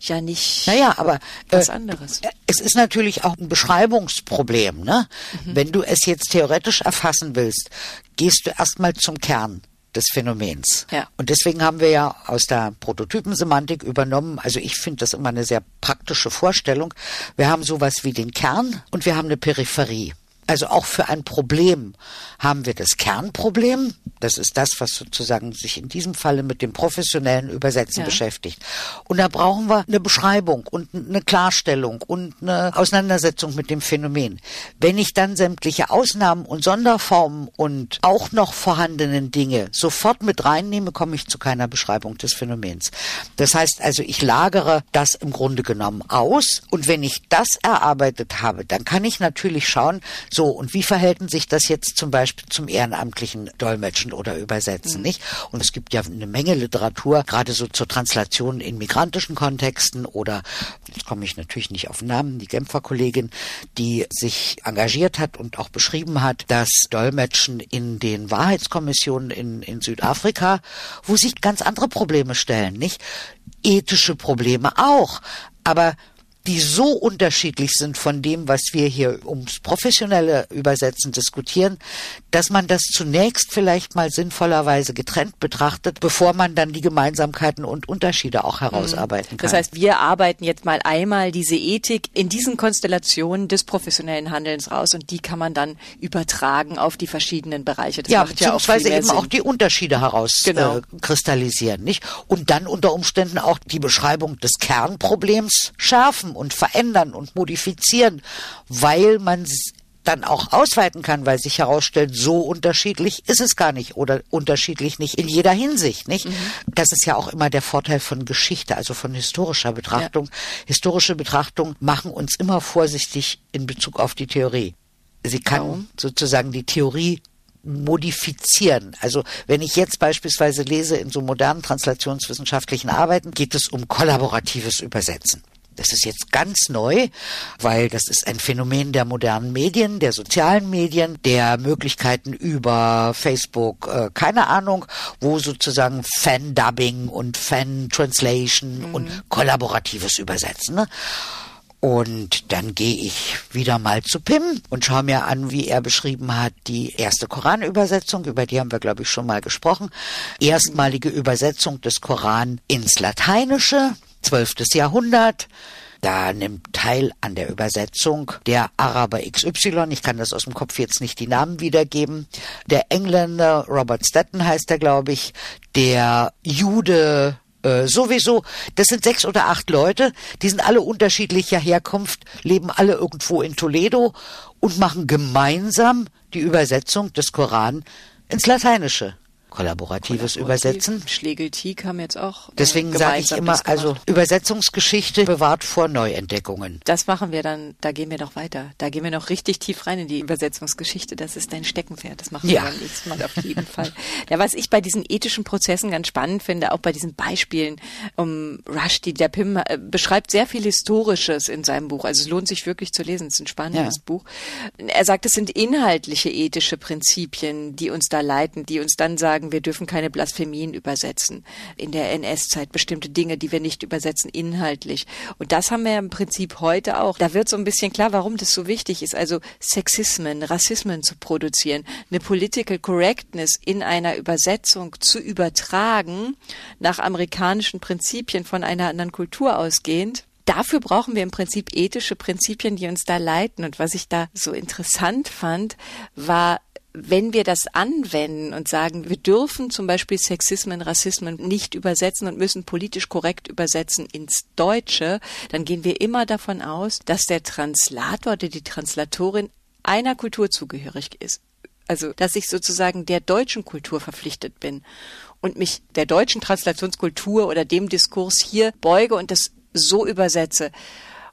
Speaker 1: ja nicht
Speaker 2: naja, aber,
Speaker 1: was äh, anderes.
Speaker 2: Es ist natürlich auch ein Beschreibungsproblem. Ne? Mhm. Wenn du es jetzt theoretisch erfassen willst, gehst du erstmal zum Kern des Phänomens. Ja. Und deswegen haben wir ja aus der Prototypensemantik übernommen, also ich finde das immer eine sehr praktische Vorstellung. Wir haben sowas wie den Kern und wir haben eine Peripherie. Also auch für ein Problem haben wir das Kernproblem. Das ist das, was sozusagen sich in diesem Falle mit dem professionellen Übersetzen ja. beschäftigt. Und da brauchen wir eine Beschreibung und eine Klarstellung und eine Auseinandersetzung mit dem Phänomen. Wenn ich dann sämtliche Ausnahmen und Sonderformen und auch noch vorhandenen Dinge sofort mit reinnehme, komme ich zu keiner Beschreibung des Phänomens. Das heißt also, ich lagere das im Grunde genommen aus und wenn ich das erarbeitet habe, dann kann ich natürlich schauen, so, und wie verhält sich das jetzt zum Beispiel zum ehrenamtlichen Dolmetschen oder Übersetzen, mhm. nicht? Und es gibt ja eine Menge Literatur, gerade so zur Translation in migrantischen Kontexten oder, jetzt komme ich natürlich nicht auf Namen, die Genfer Kollegin, die sich engagiert hat und auch beschrieben hat, dass Dolmetschen in den Wahrheitskommissionen in, in Südafrika, wo sich ganz andere Probleme stellen, nicht? Ethische Probleme auch. Aber die so unterschiedlich sind von dem, was wir hier ums professionelle Übersetzen diskutieren, dass man das zunächst vielleicht mal sinnvollerweise getrennt betrachtet, bevor man dann die Gemeinsamkeiten und Unterschiede auch herausarbeiten kann.
Speaker 1: Das heißt, wir arbeiten jetzt mal einmal diese Ethik in diesen Konstellationen des professionellen Handelns raus und die kann man dann übertragen auf die verschiedenen Bereiche.
Speaker 2: Das ja, beziehungsweise ja eben Sinn. auch die Unterschiede herauskristallisieren, genau. äh, nicht? Und dann unter Umständen auch die Beschreibung des Kernproblems schärfen und verändern und modifizieren, weil man dann auch ausweiten kann, weil sich herausstellt, so unterschiedlich ist es gar nicht oder unterschiedlich nicht in jeder Hinsicht, nicht? Mhm. Das ist ja auch immer der Vorteil von Geschichte, also von historischer Betrachtung. Ja. Historische Betrachtungen machen uns immer vorsichtig in Bezug auf die Theorie. Sie kann genau. sozusagen die Theorie modifizieren. Also wenn ich jetzt beispielsweise lese in so modernen translationswissenschaftlichen Arbeiten, geht es um kollaboratives Übersetzen. Das ist jetzt ganz neu, weil das ist ein Phänomen der modernen Medien, der sozialen Medien, der Möglichkeiten über Facebook, äh, keine Ahnung, wo sozusagen Fan-Dubbing und Fan-Translation mhm. und kollaboratives Übersetzen. Ne? Und dann gehe ich wieder mal zu Pim und schaue mir an, wie er beschrieben hat, die erste Koranübersetzung, über die haben wir, glaube ich, schon mal gesprochen. Erstmalige Übersetzung des Koran ins Lateinische. 12. Jahrhundert. Da nimmt teil an der Übersetzung der Araber XY, ich kann das aus dem Kopf jetzt nicht die Namen wiedergeben, der Engländer Robert Stetton heißt er, glaube ich, der Jude äh, sowieso, das sind sechs oder acht Leute, die sind alle unterschiedlicher Herkunft, leben alle irgendwo in Toledo und machen gemeinsam die Übersetzung des Koran ins Lateinische kollaboratives Übersetzen.
Speaker 1: Schlegel-T kam jetzt auch.
Speaker 2: Äh, Deswegen sage ich immer, also Übersetzungsgeschichte bewahrt vor Neuentdeckungen.
Speaker 1: Das machen wir dann, da gehen wir noch weiter. Da gehen wir noch richtig tief rein in die Übersetzungsgeschichte. Das ist dein Steckenpferd. Das machen ja. wir beim nächsten Mal auf jeden Fall. Ja, was ich bei diesen ethischen Prozessen ganz spannend finde, auch bei diesen Beispielen um Rushdie, der Pim äh, beschreibt sehr viel Historisches in seinem Buch. Also es lohnt sich wirklich zu lesen. Es ist ein spannendes ja. Buch. Er sagt, es sind inhaltliche ethische Prinzipien, die uns da leiten, die uns dann sagen, sagen, wir dürfen keine Blasphemien übersetzen. In der NS-Zeit bestimmte Dinge, die wir nicht übersetzen, inhaltlich. Und das haben wir im Prinzip heute auch. Da wird so ein bisschen klar, warum das so wichtig ist. Also Sexismen, Rassismen zu produzieren, eine Political Correctness in einer Übersetzung zu übertragen, nach amerikanischen Prinzipien von einer anderen Kultur ausgehend dafür brauchen wir im Prinzip ethische Prinzipien, die uns da leiten. Und was ich da so interessant fand, war, wenn wir das anwenden und sagen, wir dürfen zum Beispiel Sexismen, Rassismen nicht übersetzen und müssen politisch korrekt übersetzen ins Deutsche, dann gehen wir immer davon aus, dass der Translator oder die Translatorin einer Kultur zugehörig ist. Also, dass ich sozusagen der deutschen Kultur verpflichtet bin und mich der deutschen Translationskultur oder dem Diskurs hier beuge und das so übersetze.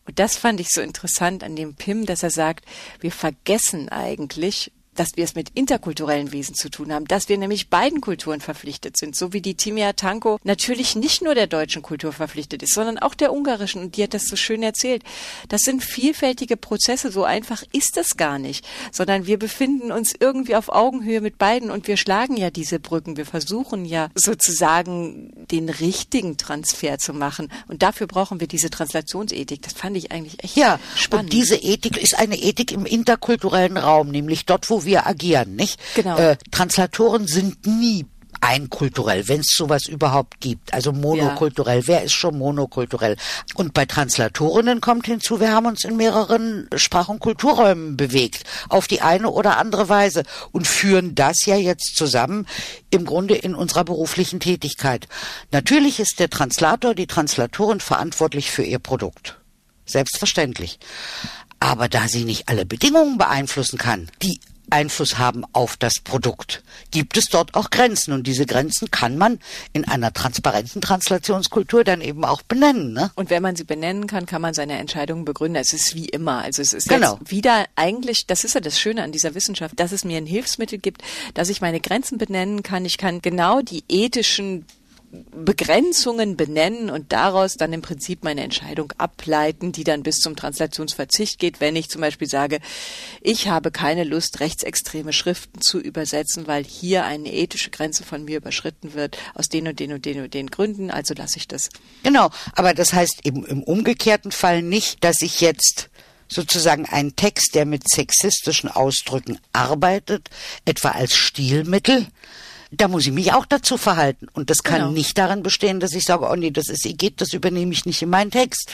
Speaker 1: Und das fand ich so interessant an dem Pim, dass er sagt, wir vergessen eigentlich, dass wir es mit interkulturellen Wesen zu tun haben, dass wir nämlich beiden Kulturen verpflichtet sind, so wie die Timia Tanko natürlich nicht nur der deutschen Kultur verpflichtet ist, sondern auch der ungarischen. Und die hat das so schön erzählt. Das sind vielfältige Prozesse. So einfach ist das gar nicht, sondern wir befinden uns irgendwie auf Augenhöhe mit beiden und wir schlagen ja diese Brücken. Wir versuchen ja sozusagen den richtigen Transfer zu machen. Und dafür brauchen wir diese Translationsethik. Das fand ich eigentlich echt ja, spannend.
Speaker 2: Und diese Ethik ist eine Ethik im interkulturellen Raum, nämlich dort, wo wir agieren, nicht? Genau. Äh, Translatoren sind nie einkulturell, wenn es sowas überhaupt gibt. Also monokulturell. Ja. Wer ist schon monokulturell? Und bei Translatorinnen kommt hinzu, wir haben uns in mehreren Sprach- und Kulturräumen bewegt, auf die eine oder andere Weise und führen das ja jetzt zusammen im Grunde in unserer beruflichen Tätigkeit. Natürlich ist der Translator, die Translatorin verantwortlich für ihr Produkt. Selbstverständlich. Aber da sie nicht alle Bedingungen beeinflussen kann, die Einfluss haben auf das Produkt. Gibt es dort auch Grenzen und diese Grenzen kann man in einer transparenten Translationskultur dann eben auch benennen. Ne?
Speaker 1: Und wenn man sie benennen kann, kann man seine Entscheidungen begründen. Es ist wie immer. Also es ist genau. wieder eigentlich, das ist ja das Schöne an dieser Wissenschaft, dass es mir ein Hilfsmittel gibt, dass ich meine Grenzen benennen kann. Ich kann genau die ethischen Begrenzungen benennen und daraus dann im Prinzip meine Entscheidung ableiten, die dann bis zum Translationsverzicht geht, wenn ich zum Beispiel sage, ich habe keine Lust, rechtsextreme Schriften zu übersetzen, weil hier eine ethische Grenze von mir überschritten wird, aus den und den und den und den Gründen, also lasse ich das.
Speaker 2: Genau, aber das heißt eben im umgekehrten Fall nicht, dass ich jetzt sozusagen einen Text, der mit sexistischen Ausdrücken arbeitet, etwa als Stilmittel, da muss ich mich auch dazu verhalten. Und das kann genau. nicht daran bestehen, dass ich sage, oh nee, das ist geht, das übernehme ich nicht in meinen Text.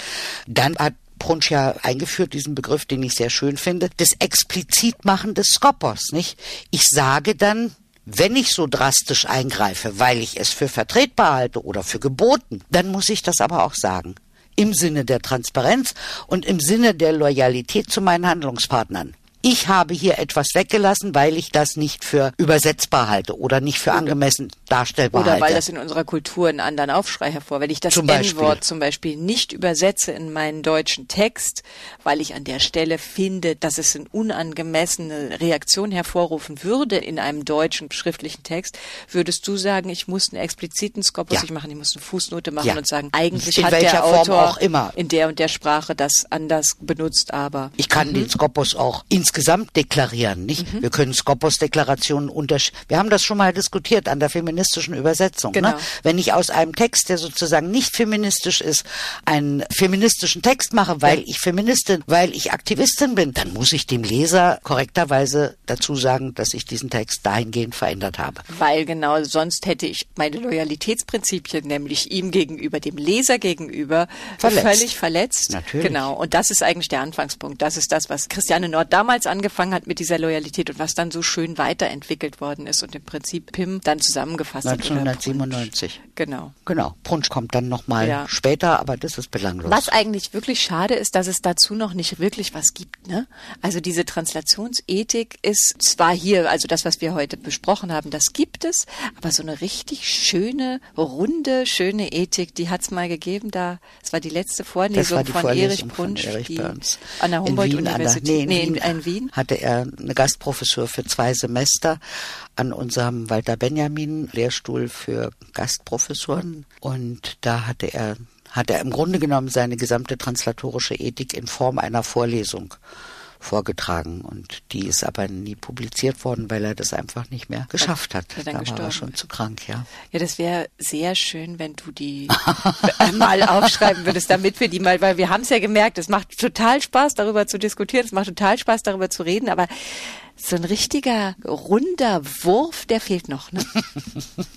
Speaker 2: Dann hat Brunsch ja eingeführt, diesen Begriff, den ich sehr schön finde, des Explizitmachen des Skopos, nicht? Ich sage dann, wenn ich so drastisch eingreife, weil ich es für vertretbar halte oder für geboten, dann muss ich das aber auch sagen. Im Sinne der Transparenz und im Sinne der Loyalität zu meinen Handlungspartnern ich habe hier etwas weggelassen, weil ich das nicht für übersetzbar halte oder nicht für angemessen darstellbar
Speaker 1: oder
Speaker 2: halte.
Speaker 1: Oder weil das in unserer Kultur einen anderen Aufschrei hervor. Wenn ich das N-Wort zum Beispiel nicht übersetze in meinen deutschen Text, weil ich an der Stelle finde, dass es eine unangemessene Reaktion hervorrufen würde in einem deutschen schriftlichen Text, würdest du sagen, ich muss einen expliziten Skopus ja. machen, ich muss eine Fußnote machen ja. und sagen, eigentlich in hat der Autor in der und der Sprache das anders benutzt, aber.
Speaker 2: Ich kann mhm. den Skopus auch ins insgesamt deklarieren, nicht? Mhm. Wir können Skopos-Deklarationen untersch... Wir haben das schon mal diskutiert an der feministischen Übersetzung. Ne? Genau. Ne? Wenn ich aus einem Text, der sozusagen nicht feministisch ist, einen feministischen Text mache, weil ja. ich Feministin, weil ich Aktivistin bin, dann muss ich dem Leser korrekterweise dazu sagen, dass ich diesen Text dahingehend verändert habe.
Speaker 1: Weil genau, sonst hätte ich meine Loyalitätsprinzipien, nämlich ihm gegenüber, dem Leser gegenüber, verletzt. völlig verletzt. Natürlich. Genau. Und das ist eigentlich der Anfangspunkt. Das ist das, was Christiane Nord damals damals angefangen hat mit dieser Loyalität und was dann so schön weiterentwickelt worden ist und im Prinzip Pim dann zusammengefasst
Speaker 2: 1997.
Speaker 1: hat. Genau.
Speaker 2: Genau. Punsch kommt dann nochmal ja. später, aber das ist belanglos.
Speaker 1: Was eigentlich wirklich schade ist, dass es dazu noch nicht wirklich was gibt. Ne? Also diese Translationsethik ist zwar hier, also das, was wir heute besprochen haben, das gibt es, aber so eine richtig schöne, runde, schöne Ethik, die hat es mal gegeben. Da, es war die letzte Vorlesung
Speaker 2: die
Speaker 1: von
Speaker 2: Vorlesung
Speaker 1: Erich Brunsch,
Speaker 2: von Erich
Speaker 1: die an der Humboldt-Universität.
Speaker 2: Nee, in, nee, in, in Wien hatte er eine Gastprofessur für zwei Semester an unserem Walter Benjamin Lehrstuhl für Gastprofessoren und da hatte er hat er im Grunde genommen seine gesamte translatorische Ethik in Form einer Vorlesung vorgetragen und die ist aber nie publiziert worden, weil er das einfach nicht mehr geschafft hat.
Speaker 1: Ja,
Speaker 2: da war
Speaker 1: gestorben.
Speaker 2: er schon zu krank, ja.
Speaker 1: Ja, das wäre sehr schön, wenn du die mal aufschreiben würdest, damit wir die mal, weil wir haben es ja gemerkt, es macht total Spaß, darüber zu diskutieren, es macht total Spaß, darüber zu reden, aber so ein richtiger runder Wurf, der fehlt noch. Ne?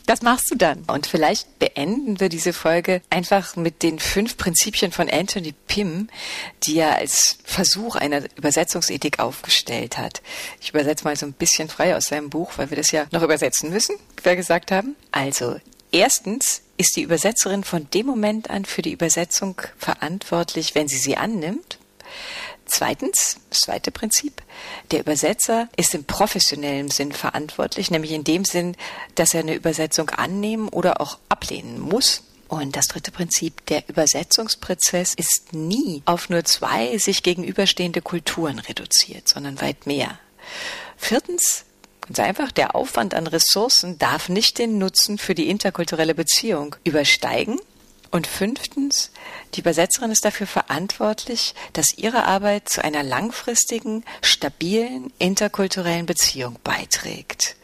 Speaker 1: Das machst du dann. Und vielleicht beenden wir diese Folge einfach mit den fünf Prinzipien von Anthony Pym, die er als Versuch einer Übersetzungsethik aufgestellt hat. Ich übersetze mal so ein bisschen frei aus seinem Buch, weil wir das ja noch übersetzen müssen, wie wir gesagt haben. Also, erstens ist die Übersetzerin von dem Moment an für die Übersetzung verantwortlich, wenn sie sie annimmt. Zweitens, das zweite Prinzip, der Übersetzer ist im professionellen Sinn verantwortlich, nämlich in dem Sinn, dass er eine Übersetzung annehmen oder auch ablehnen muss. Und das dritte Prinzip, der Übersetzungsprozess ist nie auf nur zwei sich gegenüberstehende Kulturen reduziert, sondern weit mehr. Viertens, ganz einfach, der Aufwand an Ressourcen darf nicht den Nutzen für die interkulturelle Beziehung übersteigen. Und fünftens, die Übersetzerin ist dafür verantwortlich, dass ihre Arbeit zu einer langfristigen, stabilen, interkulturellen Beziehung beiträgt.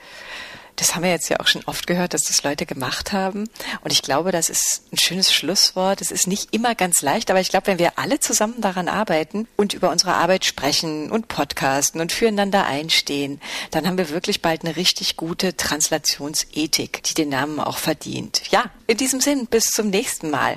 Speaker 1: Das haben wir jetzt ja auch schon oft gehört, dass das Leute gemacht haben. Und ich glaube, das ist ein schönes Schlusswort. Es ist nicht immer ganz leicht, aber ich glaube, wenn wir alle zusammen daran arbeiten und über unsere Arbeit sprechen und podcasten und füreinander einstehen, dann haben wir wirklich bald eine richtig gute Translationsethik, die den Namen auch verdient. Ja, in diesem Sinn, bis zum nächsten Mal.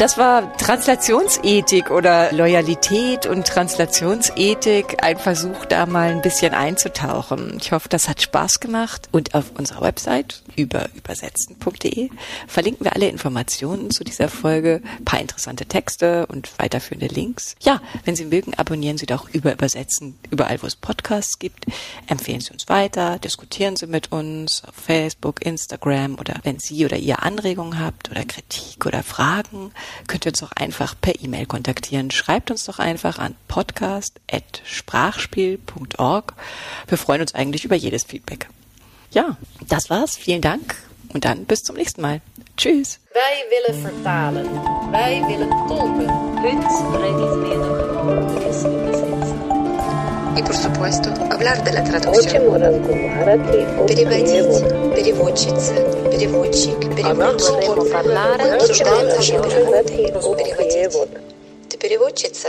Speaker 1: Das war Translationsethik oder Loyalität und Translationsethik, ein Versuch, da mal ein bisschen einzutauchen. Ich hoffe, das hat Spaß gemacht. Und auf unserer Website über übersetzen.de verlinken wir alle Informationen zu dieser Folge, ein paar interessante Texte und weiterführende Links. Ja, wenn Sie mögen, abonnieren Sie doch über Übersetzen überall, wo es Podcasts gibt. Empfehlen Sie uns weiter, diskutieren Sie mit uns auf Facebook, Instagram oder wenn Sie oder ihr Anregungen habt oder Kritik oder Fragen, könnt ihr uns auch einfach per E-Mail kontaktieren. Schreibt uns doch einfach an podcast.sprachspiel.org. Wir freuen uns eigentlich über jedes Feedback. Ja, das war's. Vielen Dank und dann bis zum nächsten Mal. Tschüss.
Speaker 3: Wij willen vertalen. Wij willen tolken.
Speaker 4: Ich mir noch über Übersetzen.
Speaker 5: и, por supuesto, hablar de la traducción. Переводить, переводчица, переводчик, переводчик. Мы обсуждаем нашу
Speaker 3: переводы.
Speaker 5: Переводить.
Speaker 3: Ты переводчица?